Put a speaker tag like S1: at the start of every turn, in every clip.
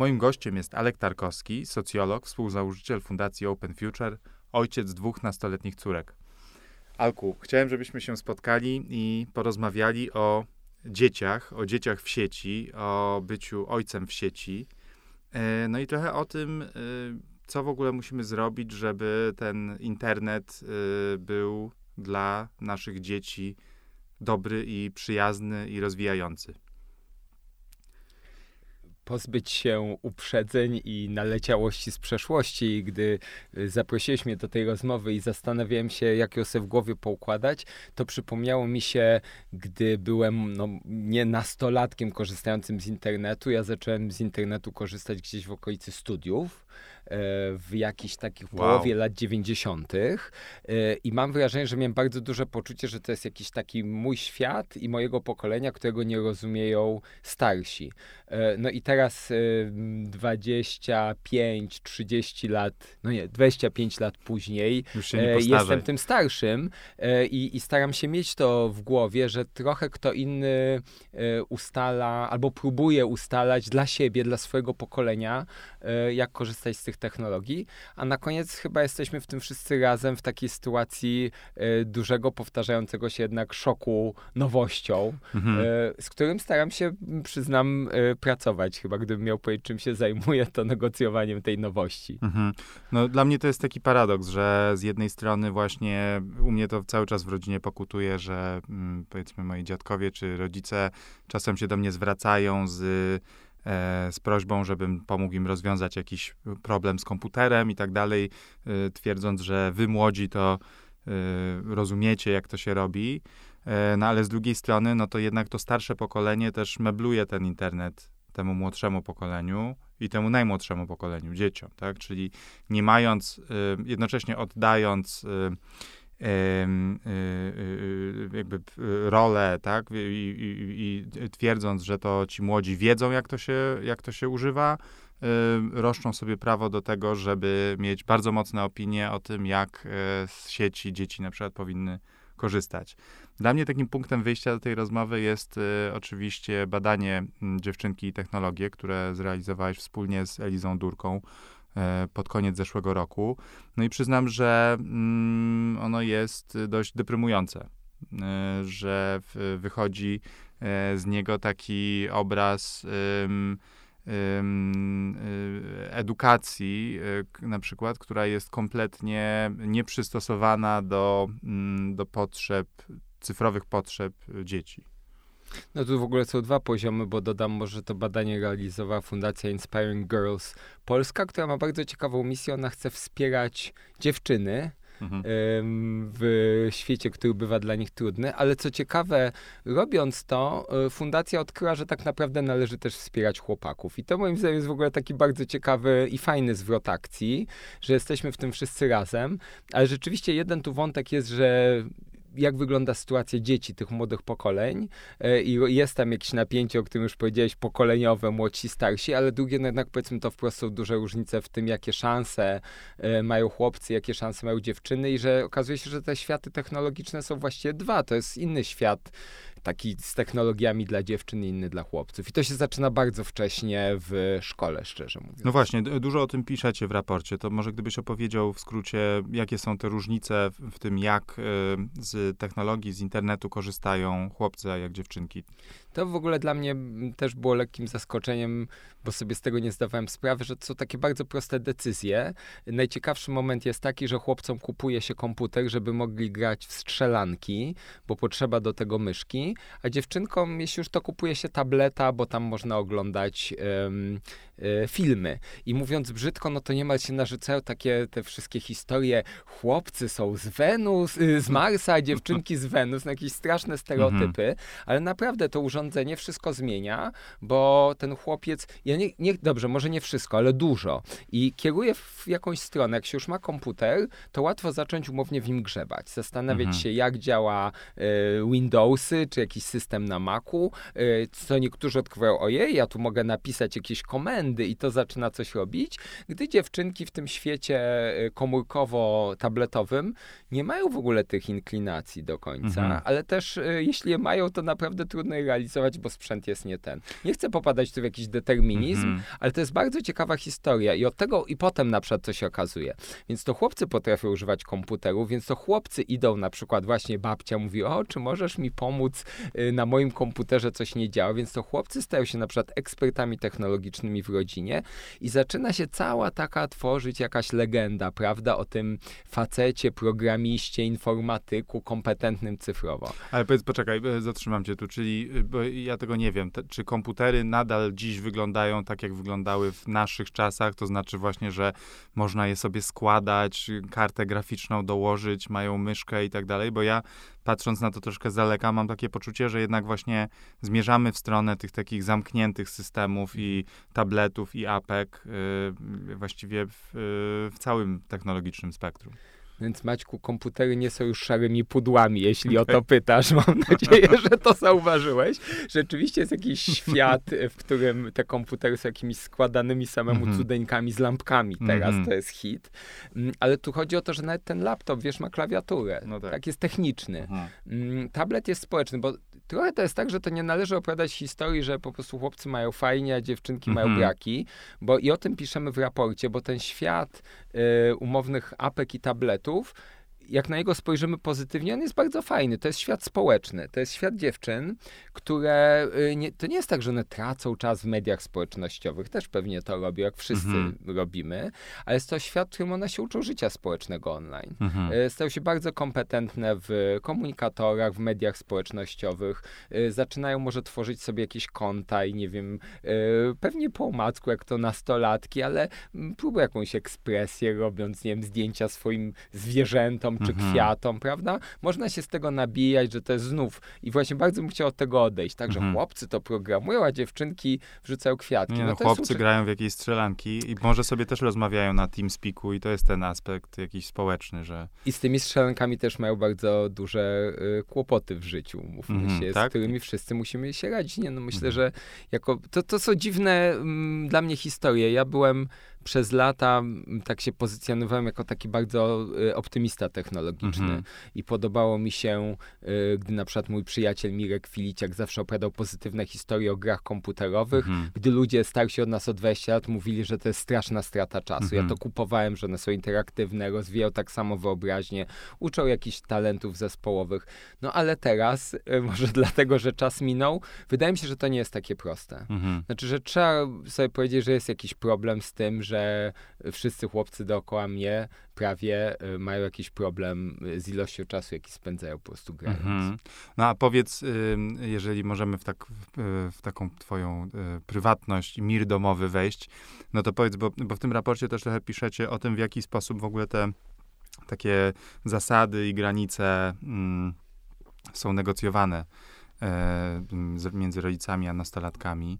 S1: Moim gościem jest Alek Tarkowski, socjolog, współzałożyciel Fundacji Open Future, ojciec dwóch nastoletnich córek. Alku, chciałem, żebyśmy się spotkali i porozmawiali o dzieciach, o dzieciach w sieci, o byciu ojcem w sieci. E, no i trochę o tym, e, co w ogóle musimy zrobić, żeby ten internet e, był dla naszych dzieci dobry i przyjazny i rozwijający
S2: pozbyć się uprzedzeń i naleciałości z przeszłości. Gdy y, zaprosiłeś mnie do tej rozmowy i zastanawiałem się, jak ją sobie w głowie poukładać, to przypomniało mi się, gdy byłem no, nie nastolatkiem korzystającym z internetu. Ja zacząłem z internetu korzystać gdzieś w okolicy studiów w jakichś takich wow. połowie lat 90. E, I mam wrażenie, że miałem bardzo duże poczucie, że to jest jakiś taki mój świat i mojego pokolenia, którego nie rozumieją starsi. E, no i teraz 25, 30 lat, no nie, 25 lat później jestem tym starszym i, i staram się mieć to w głowie, że trochę kto inny ustala albo próbuje ustalać dla siebie, dla swojego pokolenia, jak korzystać z tych technologii, a na koniec chyba jesteśmy w tym wszyscy razem w takiej sytuacji e, dużego, powtarzającego się jednak szoku nowością, mhm. e, z którym staram się, przyznam, e, pracować. Chyba gdybym miał powiedzieć, czym się zajmuję, to negocjowaniem tej nowości. Mhm.
S1: No dla mnie to jest taki paradoks, że z jednej strony właśnie u mnie to cały czas w rodzinie pokutuje, że mm, powiedzmy moi dziadkowie czy rodzice czasem się do mnie zwracają z z prośbą, żebym pomógł im rozwiązać jakiś problem z komputerem i tak dalej, e, twierdząc, że wy młodzi to e, rozumiecie, jak to się robi. No ale z drugiej strony, no to jednak to starsze pokolenie też mebluje ten internet temu młodszemu pokoleniu i temu najmłodszemu pokoleniu, dzieciom, tak? Czyli nie mając, jednocześnie oddając jakby rolę, tak, I, i, i, twierdząc, że to ci młodzi wiedzą, jak to się, jak to się używa, y, roszczą sobie prawo do tego, żeby mieć bardzo mocne opinie o tym, jak z sieci dzieci na przykład powinny korzystać. Dla mnie takim punktem wyjścia do tej rozmowy jest y, oczywiście badanie y, dziewczynki i technologie, które zrealizowałeś wspólnie z Elizą Durką E, pod koniec zeszłego roku. No i przyznam, że mm, ono jest dość deprymujące, e, że wychodzi e, z niego taki obraz edukacji, na przykład, która jest kompletnie nieprzystosowana do, mm, do potrzeb, cyfrowych potrzeb dzieci.
S2: No tu w ogóle są dwa poziomy, bo dodam może to badanie realizowała Fundacja Inspiring Girls Polska, która ma bardzo ciekawą misję. Ona chce wspierać dziewczyny, Mhm. w świecie, który bywa dla nich trudny, ale co ciekawe, robiąc to, e, fundacja odkryła, że tak naprawdę należy też wspierać chłopaków. I to moim zdaniem jest w ogóle taki bardzo ciekawy i fajny zwrot akcji, że jesteśmy w tym wszyscy razem, ale rzeczywiście jeden tu wątek jest, że jak wygląda sytuacja dzieci, tych młodych pokoleń e, i jest tam jakieś napięcie, o którym już powiedziałeś, pokoleniowe, młodsi, starsi, ale drugie, no jednak powiedzmy to wprost są duże różnice w tym, jakie szanse e, mają chłopcy, jakie szanse mają dziewczyny i że okazuje się, że te światy technologiczne są właściwie dwa. To jest inny świat taki z technologiami dla dziewczyn i inny dla chłopców. I to się zaczyna bardzo wcześnie w szkole, szczerze mówiąc.
S1: No właśnie, dużo o tym piszecie w raporcie. To może gdybyś opowiedział w skrócie, jakie są te różnice w tym, jak y, z technologii, z internetu korzystają chłopcy, a jak dziewczynki.
S2: To w ogóle dla mnie też było lekkim zaskoczeniem, bo sobie z tego nie zdawałem sprawy, że to są takie bardzo proste decyzje. Najciekawszy moment jest taki, że chłopcom kupuje się komputer, żeby mogli grać w strzelanki, bo potrzeba do tego myszki, a dziewczynkom, jeśli już to kupuje się tableta, bo tam można oglądać um, filmy. I mówiąc brzydko, no to niemal się narzucają takie te wszystkie historie, chłopcy są z Wenus, y, z Marsa, a dziewczynki z Wenus, no jakieś straszne stereotypy, mhm. ale naprawdę to urządzenie wszystko zmienia, bo ten chłopiec, ja nie, nie, dobrze, może nie wszystko, ale dużo i kieruje w jakąś stronę, jak się już ma komputer, to łatwo zacząć umownie w nim grzebać, zastanawiać mhm. się, jak działa y, Windowsy, czy prostu jakiś system na Macu, y, co niektórzy odkrywają, ojej, ja tu mogę napisać jakieś komendy i to zaczyna coś robić, gdy dziewczynki w tym świecie y, komórkowo-tabletowym nie mają w ogóle tych inklinacji do końca, mhm. ale też y, jeśli je mają, to naprawdę trudno je realizować, bo sprzęt jest nie ten. Nie chcę popadać tu w jakiś determinizm, mhm. ale to jest bardzo ciekawa historia i od tego i potem na przykład co się okazuje. Więc to chłopcy potrafią używać komputerów, więc to chłopcy idą na przykład właśnie babcia mówi, o, czy możesz mi pomóc na moim komputerze coś nie działa, więc to chłopcy stają się na przykład ekspertami technologicznymi w rodzinie i zaczyna się cała taka tworzyć jakaś legenda, prawda, o tym facecie, programiście, informatyku, kompetentnym cyfrowo.
S1: Ale powiedz, poczekaj, e, zatrzymam cię tu, czyli, e, bo ja tego nie wiem, te, czy komputery nadal dziś wyglądają tak, jak wyglądały w naszych czasach, to znaczy właśnie, że można je sobie składać, kartę graficzną dołożyć, mają myszkę i tak dalej, bo ja patrząc na to troszkę z daleka, mam takie poczucie, że jednak właśnie zmierzamy w stronę tych takich zamkniętych systemów i tabletów i apek yy, właściwie w, yy, w całym technologicznym spektrum.
S2: Więc Maćku, komputery nie są już szarymi pudłami, jeśli okay. o to pytasz. Mam nadzieję, że to zauważyłeś. Rzeczywiście jest jakiś świat, w którym te komputery są jakimiś składanymi samemu mm -hmm. cudeńkami z lampkami. Teraz mm -hmm. to jest hit. Mm, ale tu chodzi o to, że nawet ten laptop, wiesz, ma klawiaturę. No tak. tak. jest techniczny. Mm Tablet jest społeczny, bo trochę to jest tak, że to nie należy opowiadać historii, że po prostu chłopcy mają fajnie, a dziewczynki mają mhm. braki, bo i o tym piszemy w raporcie, bo ten świat y, umownych apek i tabletów jak na niego spojrzymy pozytywnie, on jest bardzo fajny. To jest świat społeczny, to jest świat dziewczyn, które y, nie, to nie jest tak, że one tracą czas w mediach społecznościowych, też pewnie to robią, jak wszyscy mhm. robimy, ale jest to świat, w którym one się uczą życia społecznego online. Mhm. Y, stają się bardzo kompetentne w komunikatorach, w mediach społecznościowych, y, zaczynają może tworzyć sobie jakieś konta i nie wiem, pewnie po omacku, jak to nastolatki, ale mm, próbują jakąś ekspresję, robiąc, nie wiem, zdjęcia swoim zwierzętom czy mhm. kwiatom, prawda? Można się z tego nabijać, że to jest znów. I właśnie bardzo bym chciał od tego odejść. Także mhm. chłopcy to programują, a dziewczynki wrzucają kwiatki.
S1: Nie, no, no chłopcy grają w jakieś strzelanki i może sobie też rozmawiają na TeamSpeaku i to jest ten aspekt jakiś społeczny, że...
S2: I z tymi strzelankami też mają bardzo duże y, kłopoty w życiu, mówmy mhm, się, tak? z którymi wszyscy musimy się radzić. Nie, no myślę, mhm. że jako... To, to są dziwne m, dla mnie historie. Ja byłem przez lata tak się pozycjonowałem jako taki bardzo y, optymista technologiczny mm -hmm. i podobało mi się, y, gdy na przykład mój przyjaciel Mirek Filiciak zawsze opowiadał pozytywne historie o grach komputerowych, mm -hmm. gdy ludzie starsi od nas o 20 lat mówili, że to jest straszna strata czasu. Mm -hmm. Ja mhm. to kupowałem, że one są interaktywne, rozwijają tak samo wyobraźnię, uczą jakichś talentów zespołowych. No ale teraz, y, może dlatego, że czas minął, wydaje mi się, że to nie jest takie proste. Mhm. Znaczy, że trzeba sobie powiedzieć, że jest jakiś problem z tym, że wszyscy chłopcy dookoła mnie prawie y, mają jakiś problem z ilością czasu, jaki spędzają po prostu grając. Mhm.
S1: No a powiedz, jeżeli możemy w, tak, w taką twoją y, prywatność mir domowy wejść, no to powiedz, bo, bo w tym raporcie też trochę piszecie o tym, w jaki sposób w ogóle te takie zasady i granice mm, są negocjowane e, między rodzicami a nastolatkami.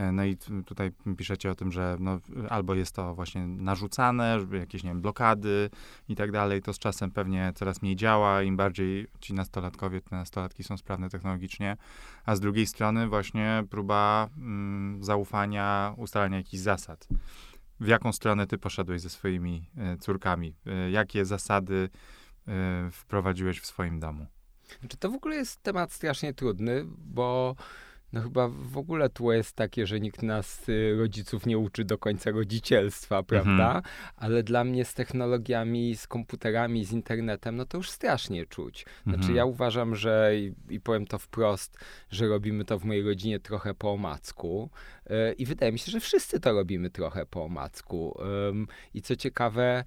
S1: E, no i tutaj piszecie o tym, że no, albo jest to właśnie narzucane, jakieś, nie wiem, blokady i tak dalej. To z czasem pewnie coraz mniej działa, im bardziej ci nastolatkowie, te nastolatki są sprawne technologicznie, a z drugiej strony właśnie próba mm, zaufania, ustalania jakichś zasad. W jaką stronę ty poszedłeś ze swoimi y, córkami? Y, jakie zasady wprowadziłeś w swoim domu?
S2: Znaczy, to w ogóle jest temat strasznie trudny, bo no chyba w ogóle tło jest takie, że nikt nas, y, rodziców, nie uczy do końca rodzicielstwa, mhm. prawda? Mhm. Ale dla mnie z technologiami, z komputerami, z internetem, no to już strasznie czuć. Znaczy mhm. ja uważam, że i, i, powiem to wprost, że robimy to w mojej rodzinie trochę po omacku. Yy, I wydaje mi się, że wszyscy to robimy trochę po omacku. Yy, I co ciekawe,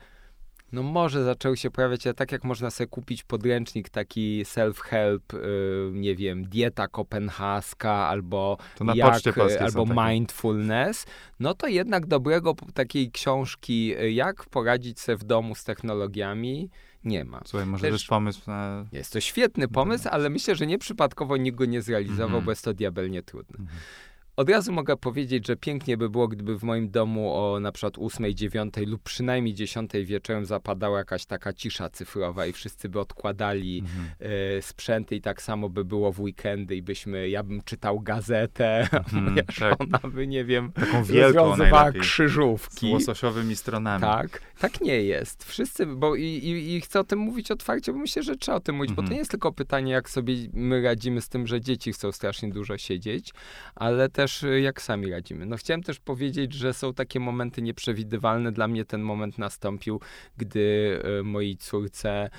S2: no może zaczęły się pojawiać, ale tak jak można sobie kupić podręcznik taki self-help, yy, nie wiem, dieta kopenhaska albo jak, albo mindfulness, no to jednak dobrego takiej książki, y, jak poradzić sobie w domu z technologiami, nie ma.
S1: Słuchaj, może Też, pomysł na...
S2: Jest to świetny pomysł, ale myślę, że nieprzypadkowo nikt go nie zrealizował, mm -hmm. bo jest to diabelnie trudne. Mm -hmm. Od razu mogę powiedzieć, że pięknie by było, gdyby w moim domu o na przykład 8, 9 lub przynajmniej 10 wieczorem zapadała jakaś taka cisza cyfrowa i wszyscy by odkładali mhm. y, sprzęty i tak samo by było w weekendy i byśmy, ja bym czytał gazetę, mhm, moja tak. żona by, nie wiem,
S1: Taką wielką
S2: krzyżówki.
S1: Z łososiowymi stronami.
S2: Tak, tak nie jest. Wszyscy, bo i, i, i chcę o tym mówić otwarcie, bo myślę, że trzeba o tym mówić, mhm. bo to mhm. nie jest tylko pytanie, jak sobie my radzimy z tym, że dzieci chcą strasznie dużo siedzieć, ale też też y, jak sami radzimy. No chciałem też powiedzieć, że są takie momenty nieprzewidywalne. Dla mnie ten moment nastąpił, gdy y, mojej córce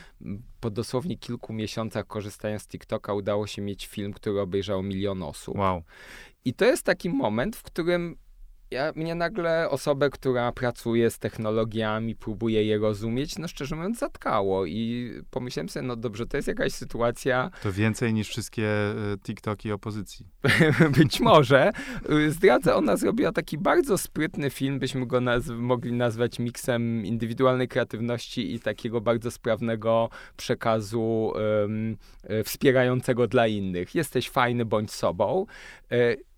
S2: po dosłownie kilku miesiącach korzystania z TikToka udało się mieć film, który obejrzał milion osób.
S1: Wow.
S2: I to jest taki moment, w którym ja, mnie nagle osobę, która pracuje z technologiami, próbuje je rozumieć, no szczerze mówiąc zatkało i pomyślałem sobie, no dobrze, to jest jakaś sytuacja...
S1: To więcej niż wszystkie e, TikToki opozycji.
S2: Być może. Y, zdradzę, ona zrobiła taki bardzo sprytny film, byśmy go naz mogli nazwać miksem indywidualnej kreatywności i takiego bardzo sprawnego przekazu um, wspierającego dla innych. Jesteś fajny, bądź sobą.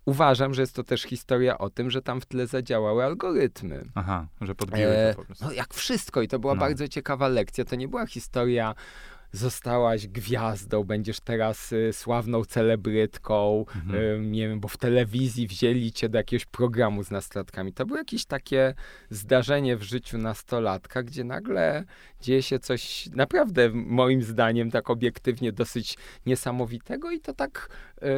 S2: Uważam, że jest to też historia o tym, że tam w tle zadziałały algorytmy.
S1: Aha, że podbiły to po prostu.
S2: No jak wszystko i to była no. bardzo ciekawa lekcja. To nie była historia zostałaś gwiazdą, będziesz teraz y, sławną celebrytką, mhm. y, nie wiem, bo w telewizji wzięli cię do jakiegoś programu z nastolatkami. To było jakieś takie zdarzenie w życiu nastolatka, gdzie nagle dzieje się coś naprawdę, moim zdaniem, tak obiektywnie dosyć niesamowitego i to tak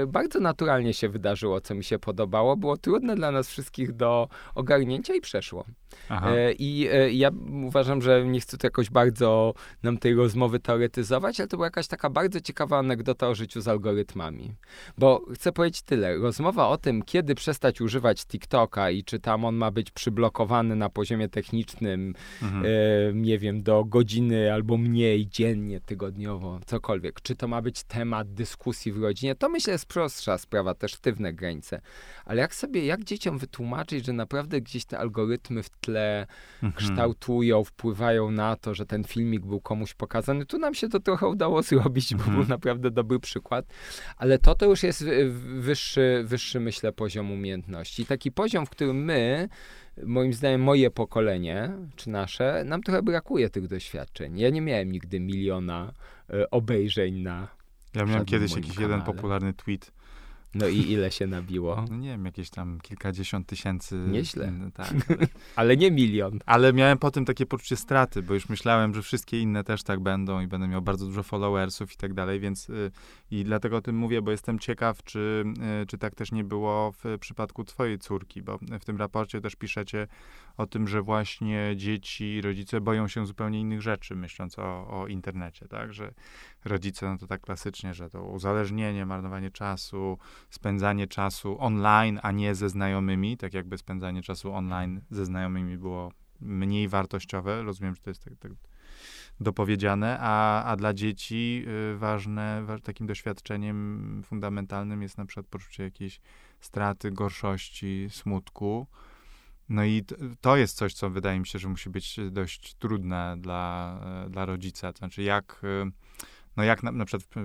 S2: y, bardzo naturalnie się wydarzyło, co mi się podobało. Było trudne dla nas wszystkich do ogarnięcia i przeszło. E, I e, ja uważam, że nie chcę tu jakoś bardzo nam tej rozmowy teoretyzować, ale to była jakaś taka bardzo ciekawa anegdota o życiu z algorytmami. Bo chcę powiedzieć tyle. Rozmowa o tym, kiedy przestać używać TikToka i czy tam on ma być przyblokowany na poziomie technicznym, mhm. e, nie wiem, do godziny albo mniej dziennie, tygodniowo, cokolwiek. Czy to ma być temat dyskusji w rodzinie, to myślę jest prostsza sprawa, też sztywne granice. Ale jak sobie, jak dzieciom wytłumaczyć, że naprawdę gdzieś te algorytmy w tle mhm. kształtują, wpływają na to, że ten filmik był komuś pokazany. Tu nam się to trochę udało zrobić, bo mhm. był naprawdę dobry przykład, ale to to już jest wyższy, wyższy myślę, poziom umiejętności. Taki poziom, w którym my, moim zdaniem moje pokolenie, czy nasze, nam trochę brakuje tych doświadczeń. Ja nie miałem nigdy miliona y, obejrzeń na
S1: ja miałem kiedyś jakiś kanale. jeden popularny tweet,
S2: no i ile się nabiło?
S1: No nie wiem, jakieś tam kilkadziesiąt tysięcy.
S2: Nieźle.
S1: Tak.
S2: Ale nie milion.
S1: Ale miałem potem takie poczucie straty, bo już myślałem, że wszystkie inne też tak będą i będę miał bardzo dużo followersów i tak dalej, więc y, i dlatego o tym mówię, bo jestem ciekaw, czy, y, czy tak też nie było w przypadku twojej córki, bo w tym raporcie też piszecie o tym, że właśnie dzieci, rodzice boją się zupełnie innych rzeczy, myśląc o, o internecie, tak, że rodzice, no to tak klasycznie, że to uzależnienie, marnowanie czasu, spędzanie czasu online, a nie ze znajomymi, tak jakby spędzanie czasu online ze znajomymi było mniej wartościowe. Rozumiem, że to jest tak, tak dopowiedziane, a, a dla dzieci y, ważne, takim doświadczeniem fundamentalnym jest na przykład poczucie jakiejś straty, gorszości, smutku. No i to jest coś, co wydaje mi się, że musi być dość trudne dla, dla rodzica. To znaczy, jak y, no jak na, na przykład,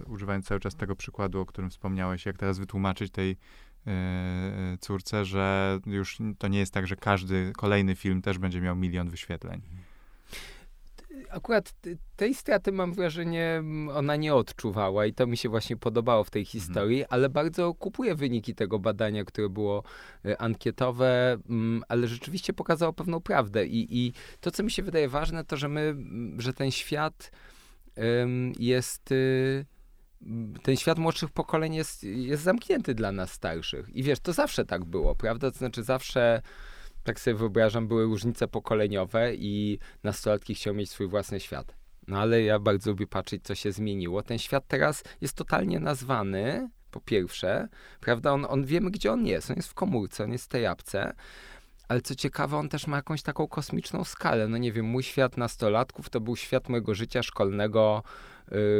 S1: e, używając cały czas tego przykładu, o którym wspomniałeś, jak teraz wytłumaczyć tej córce, że już to nie jest tak, że każdy kolejny film też będzie miał milion wyświetleń.
S2: Akurat tej straty mam wrażenie, ona nie odczuwała i to mi się właśnie podobało w tej mhm. historii, mhm. ale bardzo kupuję wyniki tego badania, które było ankietowe, ale rzeczywiście pokazało pewną prawdę. I, I to, co mi się wydaje ważne, to, że my, że ten świat jest y, ten świat młodszych pokoleń jest, jest zamknięty dla nas starszych. I wiesz, to zawsze tak było, prawda? To znaczy zawsze, tak sobie wyobrażam, były różnice pokoleniowe i nastolatki chciały mieć swój własny świat. No ale ja bardzo lubię patrzeć, co się zmieniło. Ten świat teraz jest totalnie nazwany, po pierwsze, prawda? On, on wiemy, gdzie on jest. On jest w komórce, on jest w tej apce. Ale co ciekawe, on też ma jakąś taką kosmiczną skalę. No nie wiem, mój świat nastolatków to był świat mojego życia szkolnego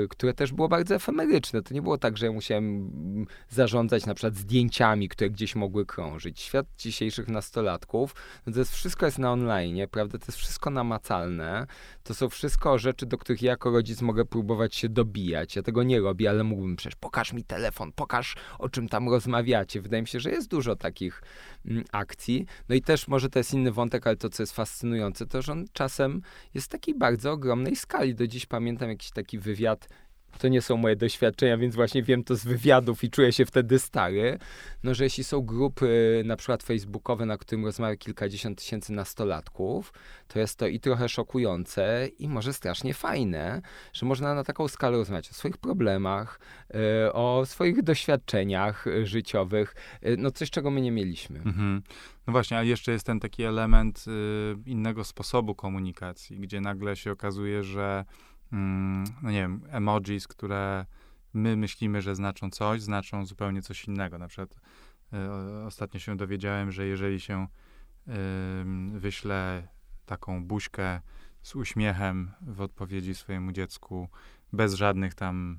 S2: które też było bardzo efemeryczne. To nie było tak, że ja musiałem mm, zarządzać na przykład zdjęciami, które gdzieś mogły krążyć. Świat dzisiejszych nastolatków, no to jest wszystko jest na online, prawda? To jest wszystko namacalne. To są wszystko rzeczy, do których ja jako rodzic mogę próbować się dobijać. Ja tego nie robię, ale mógłbym przecież pokaż mi telefon, pokaż o czym tam rozmawiacie. Wydaje mi się, że jest dużo takich mm, akcji. No i też może to jest inny wątek, ale to, co jest fascynujące, to, że on czasem jest takiej bardzo ogromnej skali. Do dziś pamiętam jakiś taki wywiad to nie są moje doświadczenia, więc właśnie wiem to z wywiadów i czuję się wtedy stary, no że jeśli są grupy na przykład facebookowe, na którym rozmawia kilkadziesiąt tysięcy nastolatków, to jest to i trochę szokujące i może strasznie fajne, że można na taką skalę rozmawiać o swoich problemach, y, o swoich doświadczeniach y, życiowych, y, no coś, czego my nie mieliśmy. Mhm.
S1: No właśnie, a jeszcze jest ten taki element innego sposobu komunikacji, gdzie nagle się okazuje, że no nie wiem, emojis, które my myślimy, że znaczą coś, znaczą zupełnie coś innego. Na przykład y, ostatnio się dowiedziałem, że jeżeli się y, wyśle taką buźkę z uśmiechem w odpowiedzi swojemu dziecku, bez żadnych tam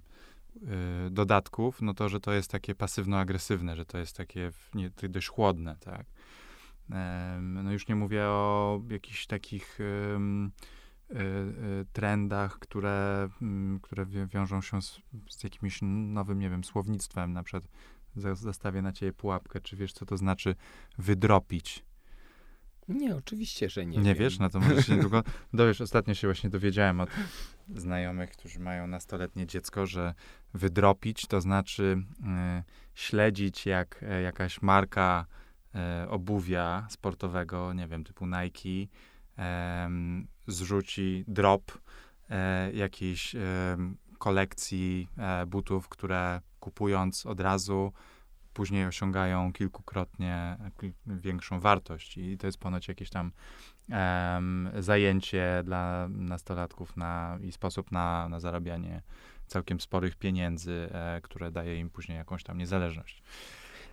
S1: y, dodatków, no to, że to jest takie pasywno-agresywne, że to jest takie nie, dość chłodne, tak. No już nie mówię o jakichś takich trendach, które, mm, które wiążą się z, z jakimś nowym, nie wiem, słownictwem. Na przykład zastawię na ciebie pułapkę. Czy wiesz, co to znaczy wydropić?
S2: Nie, oczywiście, że nie.
S1: Nie
S2: wiem.
S1: wiesz, no to może się długo dowiesz. Ostatnio się właśnie dowiedziałem od znajomych, którzy mają nastoletnie dziecko, że wydropić to znaczy y, śledzić, jak y, jakaś marka y, obuwia sportowego, nie wiem, typu Nike, zrzuci drop e, jakiejś kolekcji e, butów, które kupując od razu później osiągają kilkukrotnie większą wartość. I to jest ponoć jakieś tam um, zajęcie dla nastolatków na, i sposób na, na zarabianie całkiem sporych pieniędzy, e, które daje im później jakąś tam niezależność.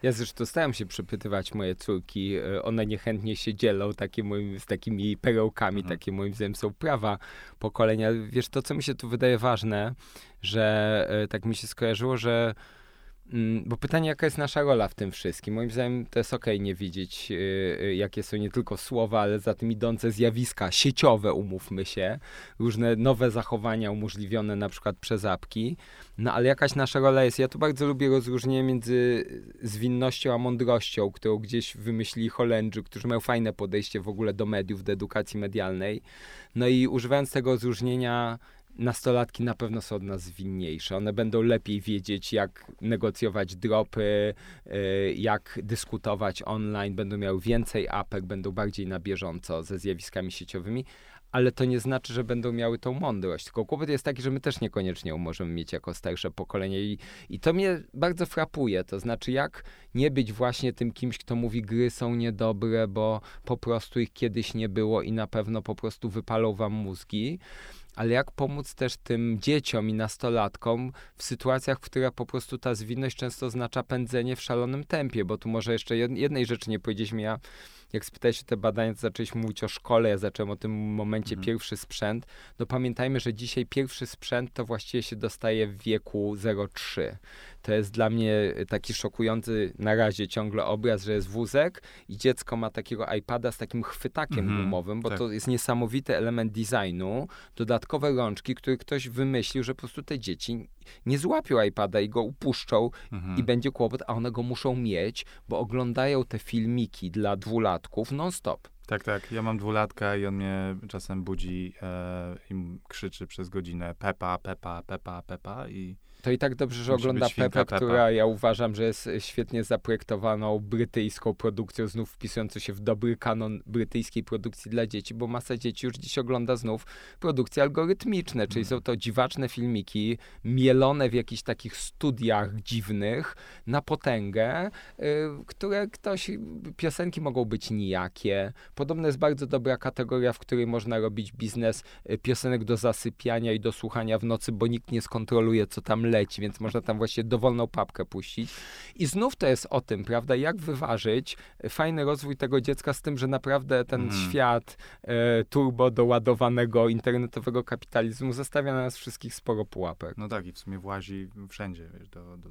S2: Ja zresztą staram się przepytywać moje córki. E, one niechętnie się dzielą takie moim, z takimi perełkami, mhm. takie moim zdaniem są prawa pokolenia. Wiesz, to co mi się tu wydaje ważne, że e, tak mi się skojarzyło, że bo pytanie, jaka jest nasza rola w tym wszystkim? Moim zdaniem to jest ok, nie widzieć, yy, jakie są nie tylko słowa, ale za tym idące zjawiska sieciowe, umówmy się, różne nowe zachowania umożliwione na przykład przez apki. No ale jakaś nasza rola jest. Ja tu bardzo lubię rozróżnienie między zwinnością a mądrością, którą gdzieś wymyślili Holendrzy, którzy mają fajne podejście w ogóle do mediów, do edukacji medialnej. No i używając tego rozróżnienia nastolatki na pewno są od nas zwinniejsze. One będą lepiej wiedzieć, jak negocjować dropy, y, jak dyskutować online, będą miały więcej apek, będą bardziej na bieżąco ze zjawiskami sieciowymi, ale to nie znaczy, że będą miały tą mądrość. Tylko kłopot jest taki, że my też niekoniecznie możemy mieć jako starsze pokolenie i, i to mnie bardzo frapuje. To znaczy, jak nie być właśnie tym kimś, kto mówi, gry są niedobre, bo po prostu ich kiedyś nie było i na pewno po prostu wypalą wam mózgi ale jak pomóc też tym dzieciom i nastolatkom w sytuacjach, w których po prostu ta zwinność często oznacza pędzenie w szalonym tempie, bo tu może jeszcze jednej rzeczy nie powiedzieliśmy, ja jak spytałeś o te badania, to zaczęliśmy mówić o szkole, ja zacząłem o tym momencie mhm. pierwszy sprzęt, no pamiętajmy, że dzisiaj pierwszy sprzęt to właściwie się dostaje w wieku 0,3. To jest dla mnie taki szokujący na razie ciągle obraz, że jest wózek i dziecko ma takiego iPada z takim chwytakiem mhm, gumowym, bo tak. to jest niesamowity element designu, dodatkowe rączki, który ktoś wymyślił, że po prostu te dzieci nie złapią iPada i go upuszczą mhm. i będzie kłopot, a one go muszą mieć, bo oglądają te filmiki dla dwulatków non-stop.
S1: Tak, tak. Ja mam dwulatka i on mnie czasem budzi e, i krzyczy przez godzinę Pepa, Pepa, Pepa, Pepa i
S2: to i tak dobrze, że ogląda Pepa, która ja uważam, że jest świetnie zaprojektowaną brytyjską produkcją, znów wpisującą się w dobry kanon brytyjskiej produkcji dla dzieci, bo masa dzieci już dziś ogląda znów produkcje algorytmiczne, czyli są to dziwaczne filmiki, mielone w jakichś takich studiach dziwnych, na potęgę, y, które ktoś, piosenki mogą być nijakie. Podobno jest bardzo dobra kategoria, w której można robić biznes y, piosenek do zasypiania i do słuchania w nocy, bo nikt nie skontroluje, co tam leci, więc można tam właśnie dowolną papkę puścić. I znów to jest o tym, prawda, jak wyważyć fajny rozwój tego dziecka z tym, że naprawdę ten mm. świat e, turbo doładowanego internetowego kapitalizmu zostawia na nas wszystkich sporo pułapek.
S1: No tak, i w sumie włazi wszędzie, wiesz, do, do,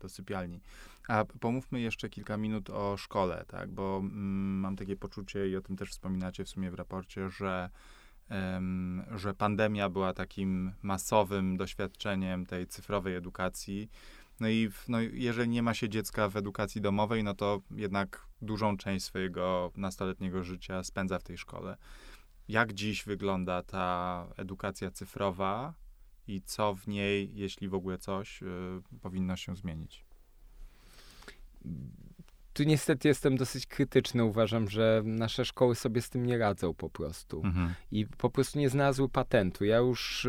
S1: do sypialni. A pomówmy jeszcze kilka minut o szkole, tak? Bo mm, mam takie poczucie i o tym też wspominacie w sumie w raporcie, że, że pandemia była takim masowym doświadczeniem tej cyfrowej edukacji. No i w, no, jeżeli nie ma się dziecka w edukacji domowej, no to jednak dużą część swojego nastoletniego życia spędza w tej szkole. Jak dziś wygląda ta edukacja cyfrowa i co w niej, jeśli w ogóle coś, y, powinno się zmienić?
S2: Tu niestety jestem dosyć krytyczny. Uważam, że nasze szkoły sobie z tym nie radzą po prostu. Mhm. I po prostu nie znalazły patentu. Ja już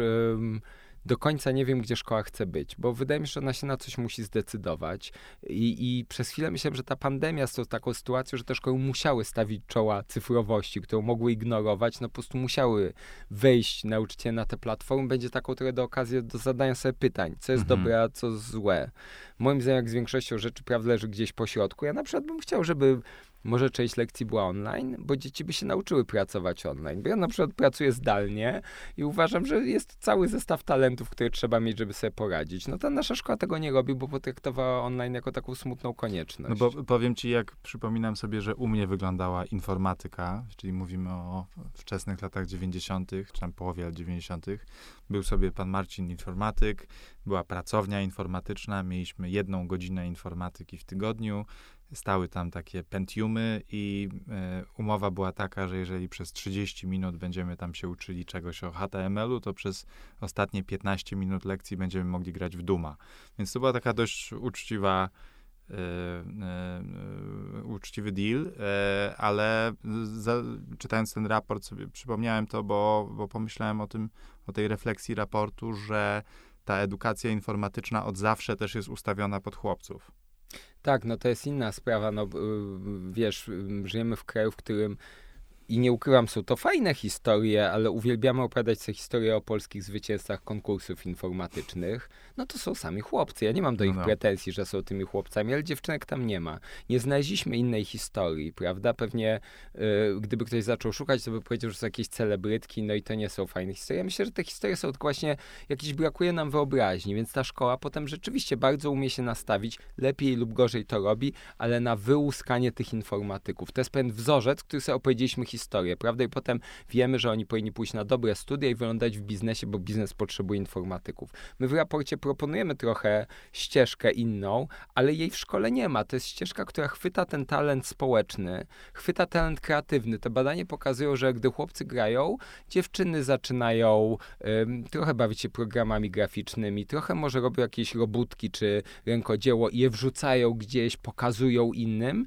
S2: do końca nie wiem, gdzie szkoła chce być, bo wydaje mi się, że ona się na coś musi zdecydować. I, i przez chwilę myślałem, że ta pandemia z tą taką sytuacją, że te szkoły musiały stawić czoła cyfrowości, którą mogły ignorować, no po prostu musiały wejść nauczyciele na tę platformę, będzie taką trochę do okazji do zadania sobie pytań, co jest mhm. dobre, a co złe. Moim zdaniem, jak z większością rzeczy, prawda leży gdzieś po środku. Ja na przykład bym chciał, żeby może część lekcji była online, bo dzieci by się nauczyły pracować online. Bo ja na przykład pracuję zdalnie i uważam, że jest cały zestaw talentów, które trzeba mieć, żeby sobie poradzić. No ta nasza szkoła tego nie robi, bo potraktowała online jako taką smutną konieczność.
S1: No bo powiem ci, jak przypominam sobie, że u mnie wyglądała informatyka, czyli mówimy o wczesnych latach 90., czy tam połowie lat 90. Był sobie pan Marcin informatyk, była pracownia informatyczna, mieliśmy jedną godzinę informatyki w tygodniu, stały tam takie pentiumy i y, umowa była taka, że jeżeli przez 30 minut będziemy tam się uczyli czegoś o HTML-u, to przez ostatnie 15 minut lekcji będziemy mogli grać w Duma. Więc to była taka dość uczciwa y, y, uczciwy deal, ale za, czytając ten raport sobie przypomniałem to, bo, bo pomyślałem o tym, o tej refleksji raportu, że ta edukacja informatyczna od zawsze też jest ustawiona pod chłopców.
S2: Tak, no to jest inna sprawa. No, wiesz, żyjemy w kraju, w którym i nie ukrywam, są to fajne historie, ale uwielbiamy opowiadać sobie historie o polskich zwycięzcach konkursów informatycznych, no to są sami chłopcy. Ja nie mam do nich no, no. pretensji, że są tymi chłopcami, ale dziewczynek tam nie ma. Nie znaleźliśmy innej historii, prawda? Pewnie y, gdyby ktoś zaczął szukać, to by powiedział, że są jakieś celebrytki, no i to nie są fajne historie. Ja myślę, że te historie są tylko właśnie, jakieś brakuje nam wyobraźni, więc ta szkoła potem rzeczywiście bardzo umie się nastawić, lepiej lub gorzej to robi, ale na wyłuskanie tych informatyków. To jest pewien wzorzec, który sobie opowiedzieliśmy historię, prawda? I potem wiemy, że oni powinni pójść na dobre studia i wylądać w biznesie, bo biznes potrzebuje informatyków. My w raporcie proponujemy trochę ścieżkę inną, ale jej w szkole nie ma. To jest ścieżka, która chwyta ten talent społeczny, chwyta talent kreatywny. Te badania pokazują, że gdy chłopcy grają, dziewczyny zaczynają um, trochę bawić się programami graficznymi, trochę może robią jakieś robótki czy rękodzieło i je wrzucają gdzieś, pokazują innym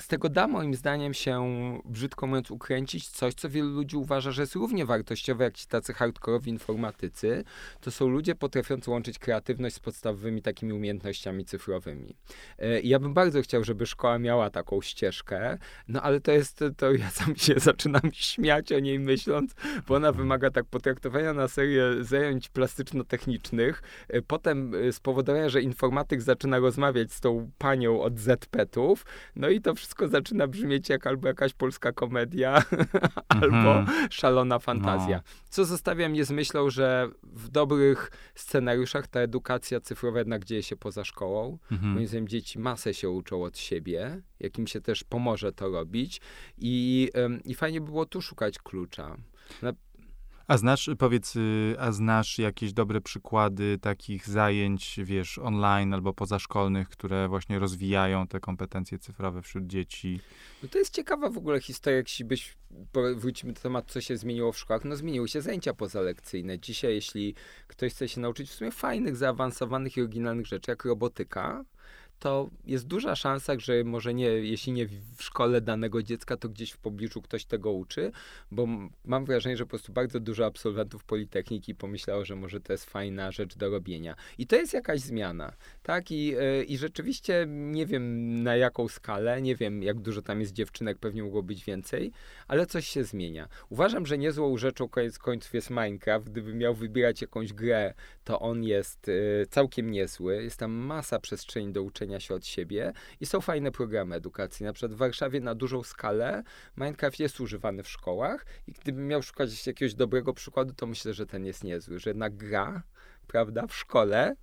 S2: z tego da moim zdaniem się, brzydko mówiąc, ukręcić coś, co wielu ludzi uważa, że jest równie wartościowe jak ci tacy hardkorowi informatycy. To są ludzie potrafiący łączyć kreatywność z podstawowymi takimi umiejętnościami cyfrowymi. E, ja bym bardzo chciał, żeby szkoła miała taką ścieżkę, no ale to jest, to ja sam się zaczynam śmiać o niej myśląc, bo ona wymaga tak potraktowania na serię zajęć plastyczno-technicznych, e, potem e, spowodowania, że informatyk zaczyna rozmawiać z tą panią od ZP-ów, no i to wszystko wszystko zaczyna brzmieć jak albo jakaś polska komedia, albo mhm. szalona fantazja. No. Co zostawia mnie z myślą, że w dobrych scenariuszach ta edukacja cyfrowa jednak dzieje się poza szkołą. Mhm. Moim zdaniem dzieci masę się uczą od siebie, jakim się też pomoże to robić i, i fajnie by było tu szukać klucza. Na,
S1: a znasz, powiedz, y, a znasz jakieś dobre przykłady takich zajęć, wiesz, online albo pozaszkolnych, które właśnie rozwijają te kompetencje cyfrowe wśród dzieci?
S2: No to jest ciekawa w ogóle historia, jeśli byś, wrócimy do tematu, co się zmieniło w szkołach. No zmieniły się zajęcia pozalekcyjne. Dzisiaj, jeśli ktoś chce się nauczyć w sumie fajnych, zaawansowanych i oryginalnych rzeczy, jak robotyka, to jest duża szansa, że może nie, jeśli nie w szkole danego dziecka, to gdzieś w pobliżu ktoś tego uczy, bo mam wrażenie, że po prostu bardzo dużo absolwentów Politechniki pomyślało, że może to jest fajna rzecz do robienia. I to jest jakaś zmiana, tak? I, yy, i rzeczywiście nie wiem na jaką skalę, nie wiem jak dużo tam jest dziewczynek, pewnie mogło być więcej, ale coś się zmienia. Uważam, że niezłą rzeczą koniec końców jest Minecraft. Gdybym miał wybierać jakąś grę, to on jest yy, całkiem niezły. Jest tam masa przestrzeni do uczenia się od siebie i są fajne programy edukacyjne. Na przykład w Warszawie na dużą skalę Minecraft jest używany w szkołach i gdybym miał szukać jakiegoś dobrego przykładu, to myślę, że ten jest niezły, że jednak gra, prawda, w szkole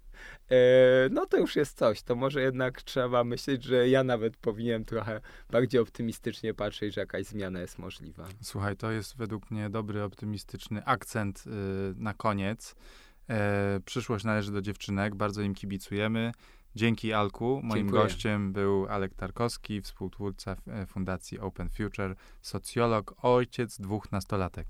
S2: e, no to już jest coś. To może jednak trzeba myśleć, że ja nawet powinienem trochę bardziej optymistycznie patrzeć, że jakaś zmiana jest możliwa.
S1: Słuchaj, to jest według mnie dobry, optymistyczny akcent y, na koniec. E, przyszłość należy do dziewczynek, bardzo im kibicujemy. Dzięki Alku. Moim Dziękuję. gościem był Alek Tarkowski, współtwórca e, Fundacji Open Future, socjolog, ojciec dwóch nastolatek.